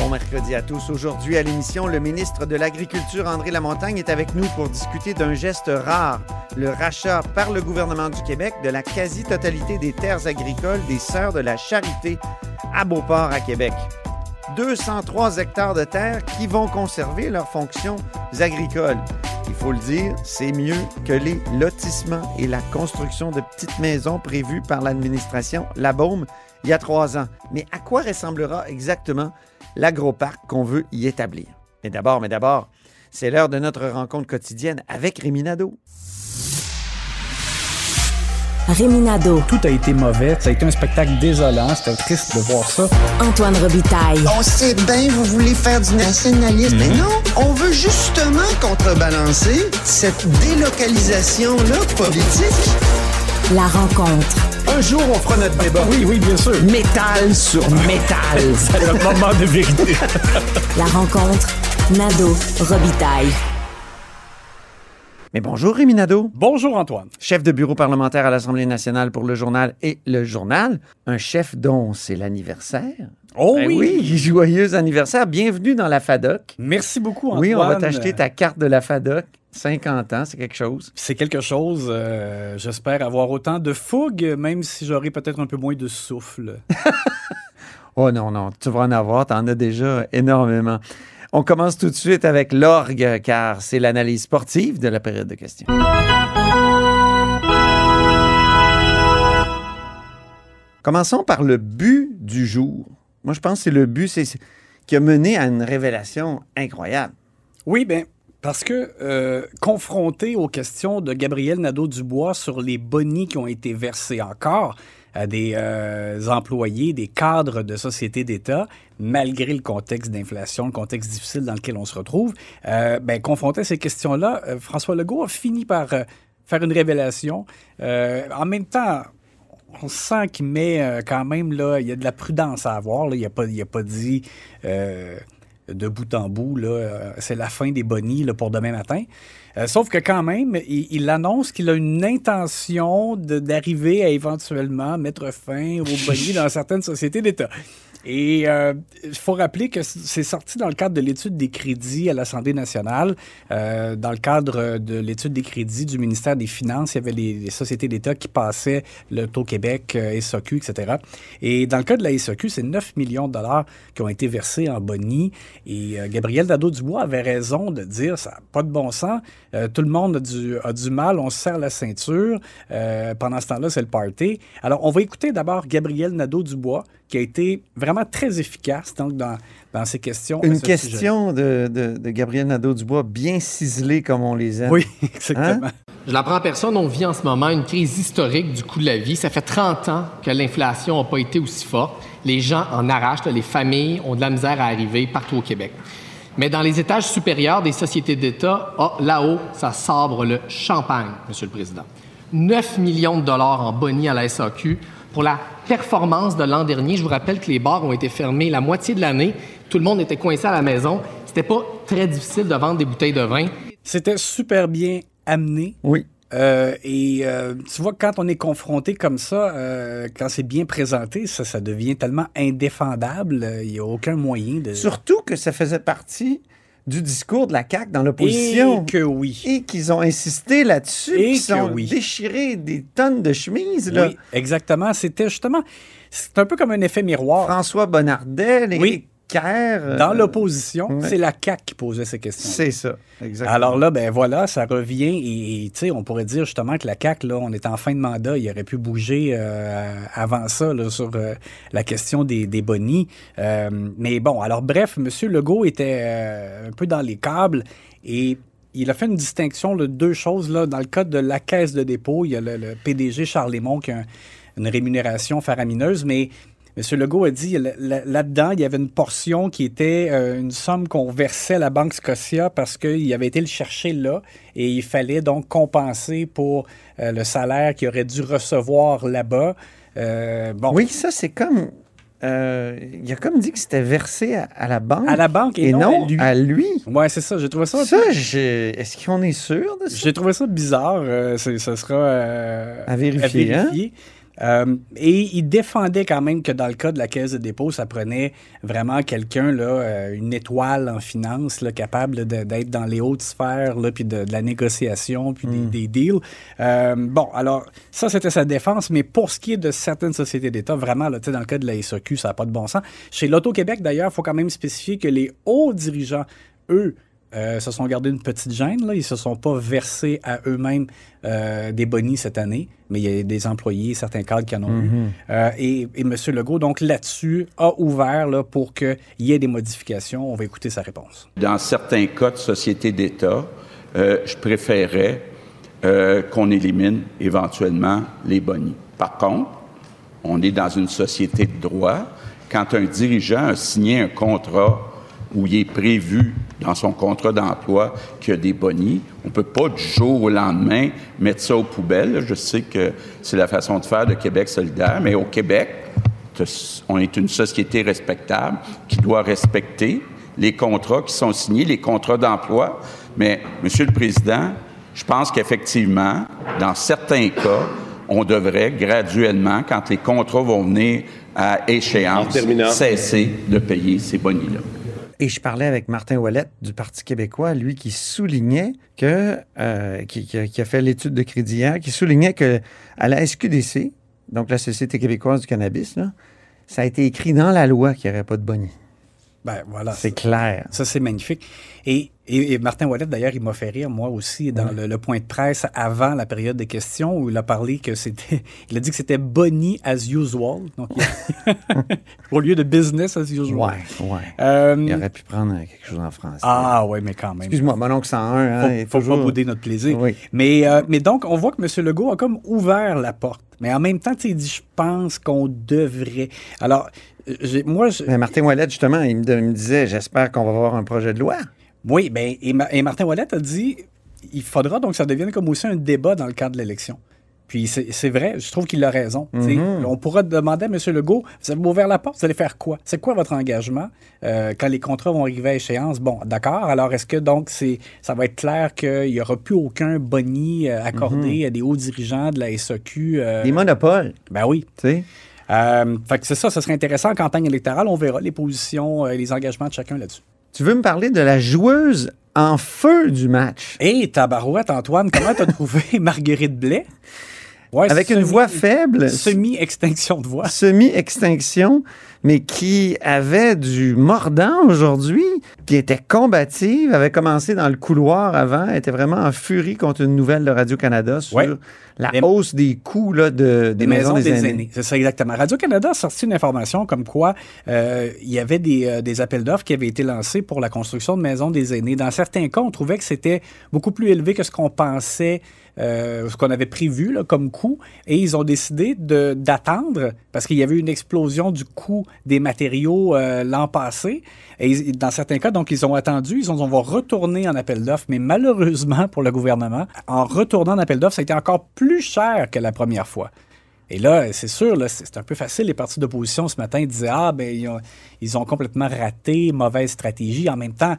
Bon mercredi à tous. Aujourd'hui à l'émission, le ministre de l'Agriculture, André Lamontagne, est avec nous pour discuter d'un geste rare, le rachat par le gouvernement du Québec de la quasi-totalité des terres agricoles des Sœurs de la Charité à Beauport, à Québec. 203 hectares de terre qui vont conserver leurs fonctions agricoles. Il faut le dire, c'est mieux que les lotissements et la construction de petites maisons prévues par l'administration La Baume il y a trois ans. Mais à quoi ressemblera exactement l'agroparc qu'on veut y établir? Mais d'abord, mais d'abord, c'est l'heure de notre rencontre quotidienne avec Réminado. Réminado, Tout a été mauvais. Ça a été un spectacle désolant. C'était triste de voir ça. Antoine Robitaille. On sait bien, vous voulez faire du nationalisme. Mais non, on veut justement contrebalancer cette délocalisation-là politique. La rencontre. Un jour, on fera notre débat. Oui, oui, bien sûr. Métal sur métal. C'est le moment de vérité. La rencontre. Nado Robitaille. Mais bonjour Réminado, Bonjour, Antoine. chef de bureau parlementaire à l'Assemblée nationale pour le journal et le journal, un chef dont c'est l'anniversaire. Oh Ben oui, joyeux anniversaire, bienvenue dans la FADOC. Merci beaucoup, Antoine. Oui, on va t'acheter ta carte de la FADOC. 50 ans, c'est quelque chose. C'est quelque chose. euh, J'espère avoir autant de fougue, même si j'aurai peut-être un peu moins de souffle. Oh non, non, tu vas en avoir, t'en as déjà énormément. On commence tout de suite avec l'orgue, car c'est l'analyse sportive de la période de questions. Commençons par le but du jour. Moi, je pense que c'est le but qui a mené à une révélation incroyable. Oui, bien, parce que euh, confronté aux questions de Gabriel Nadeau-Dubois sur les bonis qui ont été versés encore à des euh, employés, des cadres de sociétés d'État, malgré le contexte d'inflation, le contexte difficile dans lequel on se retrouve, euh, ben, confronté à ces questions-là, euh, François Legault a fini par euh, faire une révélation. Euh, en même temps, on sent qu'il met quand même, là, il y a de la prudence à avoir. Il n'a pas, a pas dit de bout en bout, euh, c'est la fin des bonnies là, pour demain matin. Euh, sauf que quand même, il, annonce qu'il a une intention d'arriver à éventuellement mettre fin aux bonnies dans certaines sociétés d'État. Et euh, il faut rappeler que c'est sorti dans le cadre de l'étude des crédits à l'Assemblée nationale. Euh, dans le cadre de l'étude des crédits du ministère des Finances, il y avait les, sociétés d'État qui passaient le taux Québec, euh, SAQ, etc. Et dans le cas de la SAQ, c'est 9 millions de dollars qui ont été versés en boni. Et euh, Gabriel Nadeau-Dubois avait raison de dire ça n'a pas de bon sens. Euh, tout le monde a du, a du mal, on se serre la ceinture. Euh, pendant ce temps-là, c'est le party. Alors, on va écouter d'abord Gabriel Nadeau-Dubois, qui a été vraiment très efficace donc, dans, dans ces questions. à Une ce question de, de- de Gabriel Nadeau-Dubois, bien ciselée comme on les aime. Oui, exactement. Je l'apprends en personne, on vit en ce moment une crise historique du coût de la vie. Ça fait 30 ans que l'inflation n'a pas été aussi forte. Les gens en arrachent, là, les familles ont de la misère à arriver partout au Québec. Mais dans les étages supérieurs des sociétés d'État, ah, là-haut, ça sabre le champagne, Monsieur le Président. 9 millions de dollars en boni à la SAQ pour la performance de l'an dernier. Je vous rappelle que les bars ont été fermés la moitié de l'année. Tout le monde était coincé à la maison. C'était pas très difficile de vendre des bouteilles de vin. C'était super bien amené. Oui. Euh, et euh, tu vois, quand on est confronté comme ça, euh, quand c'est bien présenté, ça, ça devient tellement indéfendable. Il n'y a aucun moyen de. Surtout que ça faisait partie du discours de la CAQ dans l'opposition. Et que oui. Et qu'ils ont insisté là-dessus, Et qu'ils ont oui. déchiré des tonnes de chemises. Là. Oui, exactement. C'était justement. C'est un peu comme un effet miroir. François Bonnardel, Éric Oui. Euh, Dans l'opposition, ouais. c'est la CAQ qui posait ces questions. C'est ça, exactement. Alors là, ben voilà, ça revient et, tu sais, on pourrait dire justement que la CAQ, là, on est en fin de mandat, il aurait pu bouger euh, avant ça là, sur euh, la question des, des bonnies. Euh, mais bon, alors bref, M. Legault était un peu dans les câbles et il a fait une distinction de deux choses. Là. Dans le cas de la caisse de dépôt, il y a le, le PDG Charles Lémon qui a un- une rémunération faramineuse, mais M. Legault a dit là- là- là-dedans, il y avait une portion qui était euh, une somme qu'on versait à la Banque Scotia parce qu'il avait été le chercher là et il fallait donc compenser pour euh, le salaire qu'il aurait dû recevoir là-bas. Euh, bon, Oui, ça, c'est comme euh, il a comme dit que c'était versé à, à la banque. À la banque et, et non, à lui. à. Ouais, c'est ça. J'ai trouvé ça. Ça, est-ce qu'on est sûr de ça? J'ai trouvé ça bizarre. ça sera euh, À vérifier, hein? Euh, et il défendait quand même que dans le cas de la caisse de dépôt, ça prenait vraiment quelqu'un, là, euh, une étoile en finance, là, capable d'être dans les hautes sphères, là, puis de, de la négociation, puis Hmm. des, des deals. Euh, bon, alors, ça, c'était sa défense, mais pour ce qui est de certaines sociétés d'État, vraiment, là, tu sais, dans le cas de la SAQ, ça n'a pas de bon sens. Chez l'Auto-Québec, d'ailleurs, il faut quand même spécifier que les hauts dirigeants, eux, euh, se sont gardés une petite gêne. Là. Ils se sont pas versés à eux-mêmes euh, des bonnies cette année, mais il y a des employés, certains cadres qui en ont eu. Euh, et, et M. Legault, donc là-dessus, a ouvert là, pour qu'il y ait des modifications. On va écouter sa réponse. Dans certains cas de société d'État, euh, je préférerais euh, qu'on élimine éventuellement les bonnies. Par contre, on est dans une société de droit. Quand un dirigeant a signé un contrat où il est prévu dans son contrat d'emploi qu'il y a des bonnies, on ne peut pas du jour au lendemain mettre ça aux poubelles. Je sais que c'est la façon de faire de Québec solidaire, mais au Québec, on est une société respectable qui doit respecter les contrats qui sont signés, les contrats d'emploi. Mais, Monsieur le Président, je pense qu'effectivement, dans certains cas, on devrait graduellement, quand les contrats vont venir à échéance, cesser de payer ces bonnies-là. Et je parlais avec Martin Ouellette du Parti québécois, lui qui soulignait que, euh, qui, a, fait l'étude de crédit hier, qui soulignait que à la SQDC, donc la Société québécoise du cannabis, ça a été écrit dans la loi qu'il n'y aurait pas de bonnie. Ben voilà. C'est clair. Ça, c'est magnifique. Et, et, et Martin Wallet, d'ailleurs, il m'a fait rire, moi aussi, dans le, le point de presse avant la période des questions, où il a parlé que c'était. Il a dit que c'était Bonnie as usual. Donc, au lieu de business as usual. Ouais, ouais. Euh, Il aurait pu prendre quelque chose en français. ah, ouais, mais quand même. Excuse-moi, mon oncle 101, hein, faut, il est faut toujours- pas bouder notre plaisir. Oui. Mais, euh, mais donc, on voit que M. Legault a comme ouvert la porte. Mais en même temps, il dit, je pense qu'on devrait. Alors, moi, je- Mais Martin Ouellette, justement, il me, disait J'espère qu'on va avoir un projet de loi. Oui, ben, et, Ma- et Martin Wallet a dit il faudra donc que ça devienne comme aussi un débat dans le cadre de l'élection. Puis c'est vrai, je trouve qu'il a raison. Mhm. On pourra demander à M. Legault vous avez ouvert la porte, vous allez faire quoi? C'est quoi votre engagement euh, quand les contrats vont arriver à échéance? Bon, d'accord. Alors est-ce que donc c'est ça va être clair qu'il n'y aura plus aucun boni euh, accordé à des hauts dirigeants de la SAQ euh, Des monopoles, Ben oui. tu sais? Euh, fait que c'est ça, ce serait intéressant en campagne électorale. On verra les positions et les engagements de chacun là-dessus. Tu veux me parler de la joueuse en feu du match? Hé, tabarouette, Antoine, comment t'as trouvé Marguerite Blais? Ouais, Avec une voix faible, Semi-extinction de voix. semi-extinction, mais qui avait du mordant aujourd'hui, qui était combative, avait commencé dans le couloir avant, était vraiment en furie contre une nouvelle de Radio-Canada sur Ouais. la hausse des coûts là, de, des, maisons, des, aînés. C'est ça, exactement. Radio-Canada a sorti une information comme quoi euh, il y avait des, euh, des appels d'offres qui avaient été lancés pour la construction de maisons des aînés. Dans certains cas, on trouvait que c'était beaucoup plus élevé que ce qu'on pensait, euh, ce qu'on avait prévu là, comme coût. Et ils ont décidé d'attendre parce qu'il y avait une explosion du coût des matériaux euh, l'an passé. Et dans certains cas, donc, ils ont attendu, ils ont, on va retourner en appel d'offres, mais malheureusement pour le gouvernement, en retournant en appel d'offres, ça a été encore plus cher que la première fois. Et là, c'est sûr, c'est un peu facile. Les partis d'opposition ce matin disaient Ah, ben, ils ont, ils ont complètement raté, mauvaise stratégie. En même temps,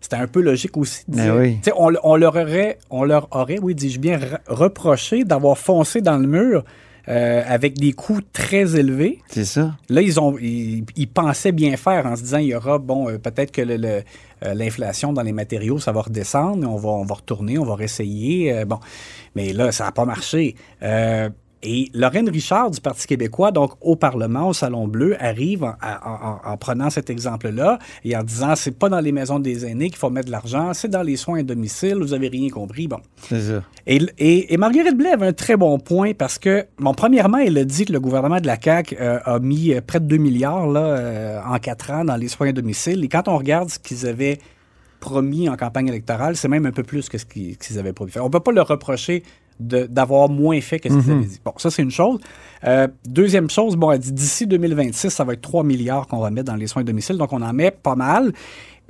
c'était un peu logique aussi de Ben dire. oui. Tu sais, On, on leur aurait, on leur aurait, oui, dis-je bien, re- reproché d'avoir foncé dans le mur euh, avec des coûts très élevés. C'est ça. Là, ils, ont, ils, ils pensaient bien faire en se disant il y aura, bon, euh, peut-être que le- le, euh, l'inflation dans les matériaux, ça va redescendre, on va, on va retourner, on va réessayer. bon, mais là, ça n'a pas marché. Et Lorraine Richard du Parti québécois, donc au Parlement, au Salon Bleu, arrive en, en- en- en prenant cet exemple-là et en disant c'est pas dans les maisons des aînés qu'il faut mettre de l'argent, c'est dans les soins à domicile, vous avez rien compris. Bon. C'est ça. Et, et, et Marguerite Blais avait un très bon point parce que, bon, premièrement, elle a dit que le gouvernement de la CAQ euh, a mis euh, près de 2 milliards là, euh, en quatre ans dans les soins à domicile. Et quand on regarde ce qu'ils avaient promis en campagne électorale, c'est même un peu plus que ce qu'ils avaient promis. On ne peut pas leur reprocher d'avoir moins fait que ce qu'ils avaient dit. Bon, ça, c'est une chose. Euh, deuxième chose, bon, elle dit d'ici 2026, ça va être 3 milliards qu'on va mettre dans les soins à domicile. Donc, on en met pas mal.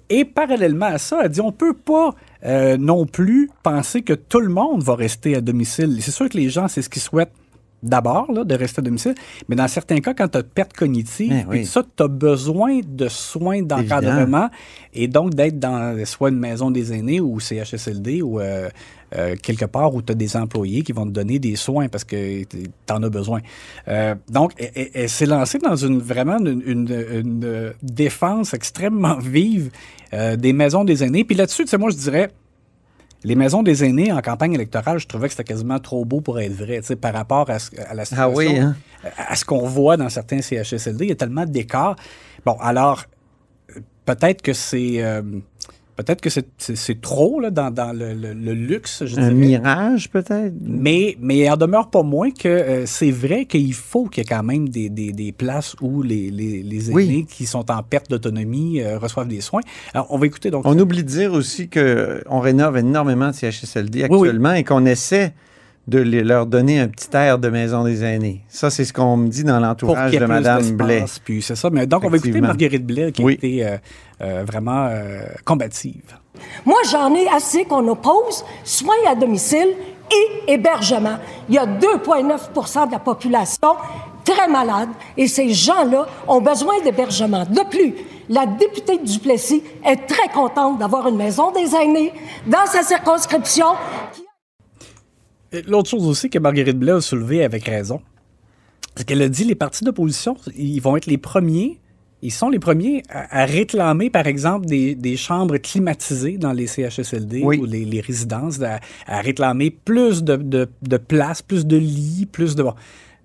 Et parallèlement à ça, elle dit on peut pas euh, non plus penser que tout le monde va rester à domicile. C'est sûr que les gens, c'est ce qu'ils souhaitent d'abord, de rester à domicile. Mais dans certains cas, quand tu as perte cognitive, oui. puis ça, tu as besoin de soins d'encadrement et donc d'être dans soit une maison des aînés ou CHSLD ou euh, euh, quelque part où tu as des employés qui vont te donner des soins parce que tu en as besoin. Euh, donc, elle, s'est lancée dans une vraiment une, une- une, défense extrêmement vive euh, des maisons des aînés. Puis là-dessus, tu sais, moi, je dirais, les maisons des aînés en campagne électorale, je trouvais que c'était quasiment trop beau pour être vrai, tu sais, par rapport à, ce- à la situation, Ah oui, hein? à ce qu'on voit dans certains CHSLD. Il y a tellement d'écarts. Bon, alors, peut-être que c'est... euh, Peut-être que c'est- trop là, dans, dans le, le- le luxe, je Un dirais. mirage, peut-être? Mais, mais il en demeure pas moins que euh, c'est vrai qu'il faut qu'il y ait quand même des, des- des places où les, les, les aînés Oui. qui sont en perte d'autonomie euh, reçoivent des soins. Alors, on va écouter donc. On oublie de dire aussi qu'on rénove énormément de CHSLD Oui, oui. actuellement et qu'on essaie de les- leur donner un petit air de maison des aînés. Ça, c'est ce qu'on me dit dans l'entourage de Mme Blais. Puis c'est ça. Mais donc, on va écouter. Marguerite Blais qui Oui. a été euh, euh, vraiment euh, combative. Moi, j'en ai assez qu'on oppose soins à domicile et hébergement. Il y a 2,9% de la population très malade et ces gens-là ont besoin d'hébergement. De plus, la députée de Duplessis est très contente d'avoir une maison des aînés dans sa circonscription. Et L'autre chose aussi que Marguerite Blais a soulevé avec raison, c'est qu'elle a dit les partis d'opposition, ils vont être les premiers, ils sont les premiers à, à réclamer, par exemple, des, des chambres climatisées dans les CHSLD Oui. ou les, les résidences, à, à réclamer plus de, de, de places, plus de lits, plus de... bon.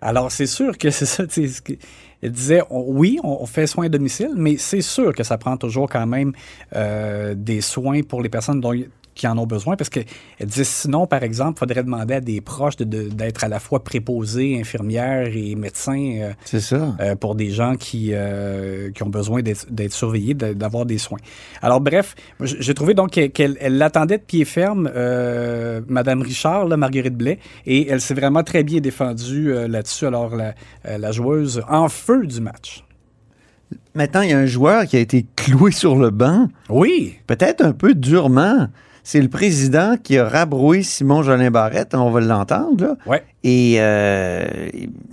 Alors, c'est sûr que c'est ça, tu sais, ce que- elle disait, on- oui, on, on fait soins à domicile, mais c'est sûr que ça prend toujours quand même euh, des soins pour les personnes dont, qui en ont besoin, parce qu'elle disait, sinon, par exemple, il faudrait demander à des proches de- de- d'être à la fois préposés, infirmières et médecins euh, C'est ça. euh, pour des gens qui, euh, qui ont besoin d'être d'être surveillés, d'avoir des soins. Alors, bref, j'ai trouvé donc qu'elle qu'elle- elle l'attendait de pied ferme, Madame Richard, là, Marguerite Blais, et elle s'est vraiment très bien défendue là-dessus. Alors, la, la joueuse en feu du match. Maintenant, il y a un joueur qui a été cloué sur le banc, Oui, peut-être un peu durement. C'est le président qui a rabroué Simon Jolin Barrette, on va l'entendre. ouais. Et euh,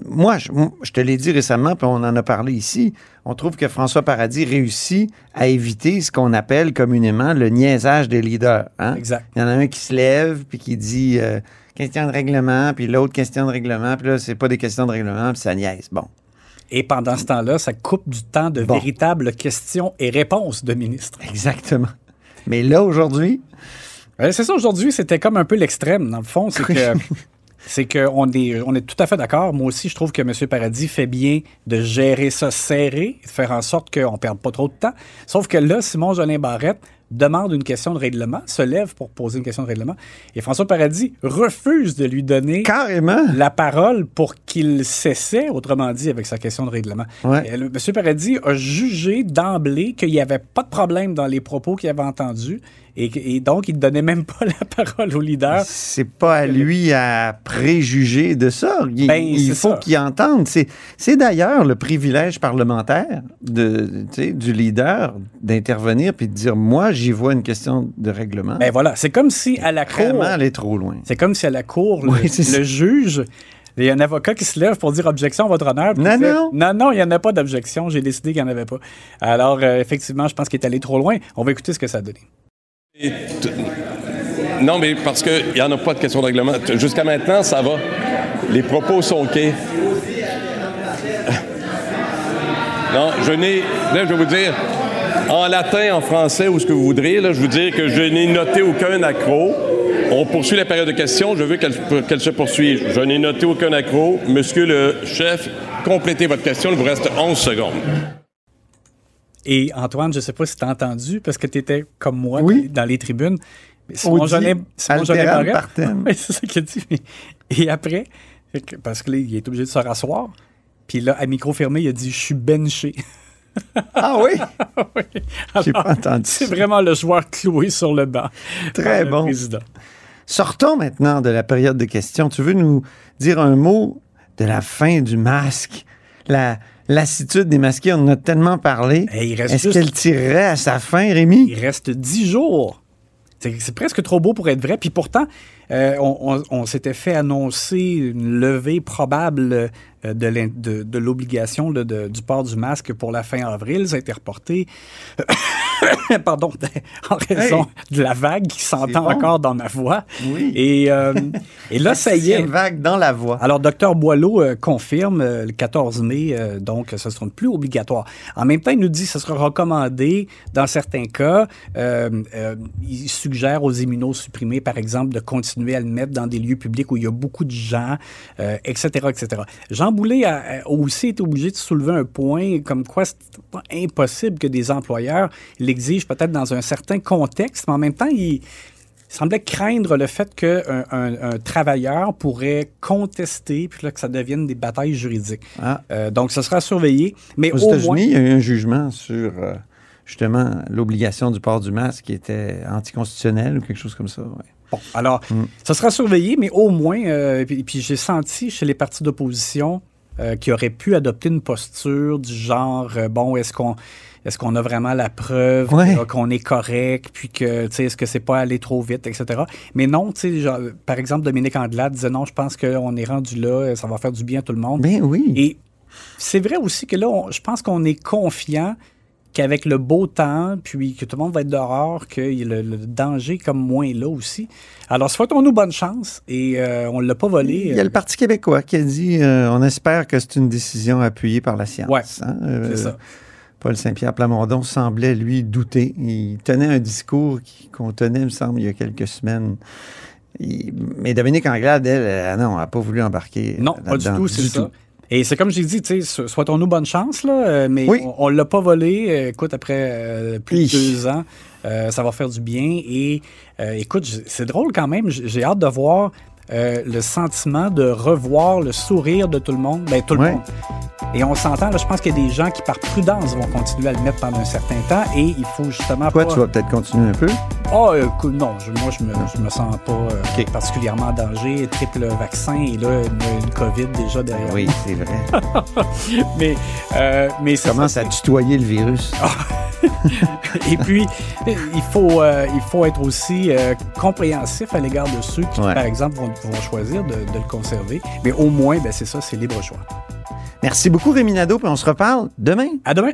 moi, je, je te l'ai dit récemment, puis on en a parlé ici, on trouve que François Paradis réussit à éviter ce qu'on appelle communément le niaisage des leaders. hein. Exact. Il y en a un qui se lève, puis qui dit euh, question de règlement, puis l'autre question de règlement, puis là, c'est pas des questions de règlement, puis ça niaise. Bon. Et pendant ce temps-là, ça coupe du temps de Bon. véritables questions et réponses de ministres. Exactement. Mais là, aujourd'hui, Euh, c'est ça, aujourd'hui, c'était comme un peu l'extrême, dans le fond. C'est que. C'est qu'on est, on est tout à fait d'accord. Moi aussi, je trouve que M. Paradis fait bien de gérer ça serré, de faire en sorte qu'on ne perde pas trop de temps. Sauf que là, Simon Jolin Barrette demande une question de règlement, se lève pour poser une question de règlement, et François Paradis refuse de lui donner carrément. la parole pour qu'il s'essaie, autrement dit, avec sa question de règlement. Ouais. Le- M. Paradis a jugé d'emblée qu'il n'y avait pas de problème dans les propos qu'il avait entendus et, donc il ne donnait même pas la parole au leader. C'est pas à lui à préjuger de ça. Il, Ben, il faut qu'il entende. C'est, d'ailleurs le privilège parlementaire de, du leader d'intervenir puis de dire moi, j'y vois une question de règlement. Ben voilà, c'est comme si à la cour, Vraiment aller trop loin. c'est comme si à la cour, le, Oui, juge, il y a un avocat qui se lève pour dire objection, votre honneur. Non, non. non, non, il n'y en a pas d'objection. J'ai décidé qu'il n'y en avait pas. Alors, euh, effectivement, je pense qu'il est allé trop loin. On va écouter ce que ça a donné. Non, mais parce qu'il n'y en a pas de question de règlement. Jusqu'à maintenant, ça va. Les propos sont OK. Non, je n'ai. Là, je vais vous dire, en latin, en français, ou ce que vous voudrez, là, je vous dire que je n'ai noté aucun accro. On poursuit la période de questions. Je veux qu'elle se poursuive. Je n'ai noté aucun accro. Monsieur le chef, complétez votre question. Il vous reste 11 secondes. Et Antoine, je ne sais pas si tu as entendu, parce que tu étais comme moi Oui. dans les tribunes. Simon Jolin. Oui, c'est ça qu'il a dit. mais- Et après, parce que là, il est obligé de se rasseoir. Puis là, à micro fermé, il a dit Je suis benché. Ah oui? Oui. J'ai pas entendu C'est vraiment le joueur cloué sur le banc. Très bon. président. Sortons maintenant de la période de questions. Tu veux nous dire un mot de la fin du masque? La lassitude des masqués, on en a tellement parlé. Reste Est-ce juste- qu'elle tirerait à sa fin, Rémi? Il reste 10 jours. C'est c'est presque trop beau pour être vrai. Puis pourtant, euh, on, on- on s'était fait annoncer une levée probable euh, de l'obligation de- de- du port du masque pour la fin avril. Ça a été reporté, pardon, en raison de la vague qui s'entend bon. encore dans ma voix. Oui. Et, euh, et là, ça y est. Sixième vague dans la voie. Alors, Dr Boileau euh, confirme euh, le 14 mai, donc ce ne sera plus obligatoire. En même temps, il nous dit que ce sera recommandé dans certains cas. Il suggère aux immunosupprimés, par exemple, de continuer à le mettre dans des lieux publics où il y a beaucoup de gens, euh, etc., etc. Jean Boulet a, a aussi été obligé de soulever un point comme quoi c'est impossible que des employeurs l'exigent peut-être dans un certain contexte, mais en même temps, il semblait craindre le fait qu'un un, un travailleur pourrait contester, puis là, que ça devienne des batailles juridiques. Ah. Euh, donc, ce sera surveillé. Mais Aux au États-Unis, moins, il y a eu un jugement sur euh, justement l'obligation du port du masque qui était anticonstitutionnel ou quelque chose comme ça. ouais. Bon, alors, Mm. ça sera surveillé, mais au moins, euh, puis, puis j'ai senti chez les partis d'opposition euh, qui auraient pu adopter une posture du genre, euh, bon, est-ce qu'on est-ce qu'on a vraiment la preuve Ouais. qu'on est correct, puis que, tu sais, est-ce que c'est pas aller trop vite, etc. Mais non, tu sais, par exemple, Dominique Andelade disait non, je pense qu'on est rendu là, ça va faire du bien à tout le monde. Ben oui. Et c'est vrai aussi que là, on- je pense qu'on est confiant qu'avec le beau temps, puis que tout le monde va être dehors, que le, le danger comme moins là aussi. Alors, souhaitons-nous bonne chance et euh, on ne l'a pas volé. Il y a le Parti québécois qui a dit euh, on espère que c'est une décision appuyée par la science. Ouais, hein. Euh, c'est ça. Paul Saint-Pierre Plamondon semblait, lui, douter. Il tenait un discours qu'on tenait, il me semble, il y a quelques semaines. Il- mais Dominique Anglade, elle, elle, non, elle n'a pas voulu embarquer. Non, pas du tout, c'est ça. Et c'est comme j'ai dit, souhaitons-nous bonne chance, là, euh, mais Oui. on ne l'a pas volé. Euh, Écoute, après euh, plus de deux ans, ça va faire du bien. Et écoute, c'est drôle quand même. J'ai hâte de voir euh, le sentiment de revoir le sourire de tout le monde. Ben, tout le Ouais. monde. Et on s'entend, là, je pense qu'il y a des gens qui, par prudence, vont continuer à le mettre pendant un certain temps. Et il faut justement Toi, pas... tu vas peut-être continuer un peu? Ah, euh, écoute, non, je- moi, je me, je me sens pas euh, particulièrement en danger. Triple vaccin et là, une, une COVID déjà derrière Oui, c'est vrai. mais euh, mais c'est Commence à tutoyer le virus. Et puis, il faut, euh, il faut être aussi euh, compréhensif à l'égard de ceux qui, Ouais. par exemple, vont, vont choisir de, le conserver. Mais au moins, ben, c'est ça, c'est libre choix. Merci beaucoup, Rémi Nadeau, puis on se reparle demain. À demain!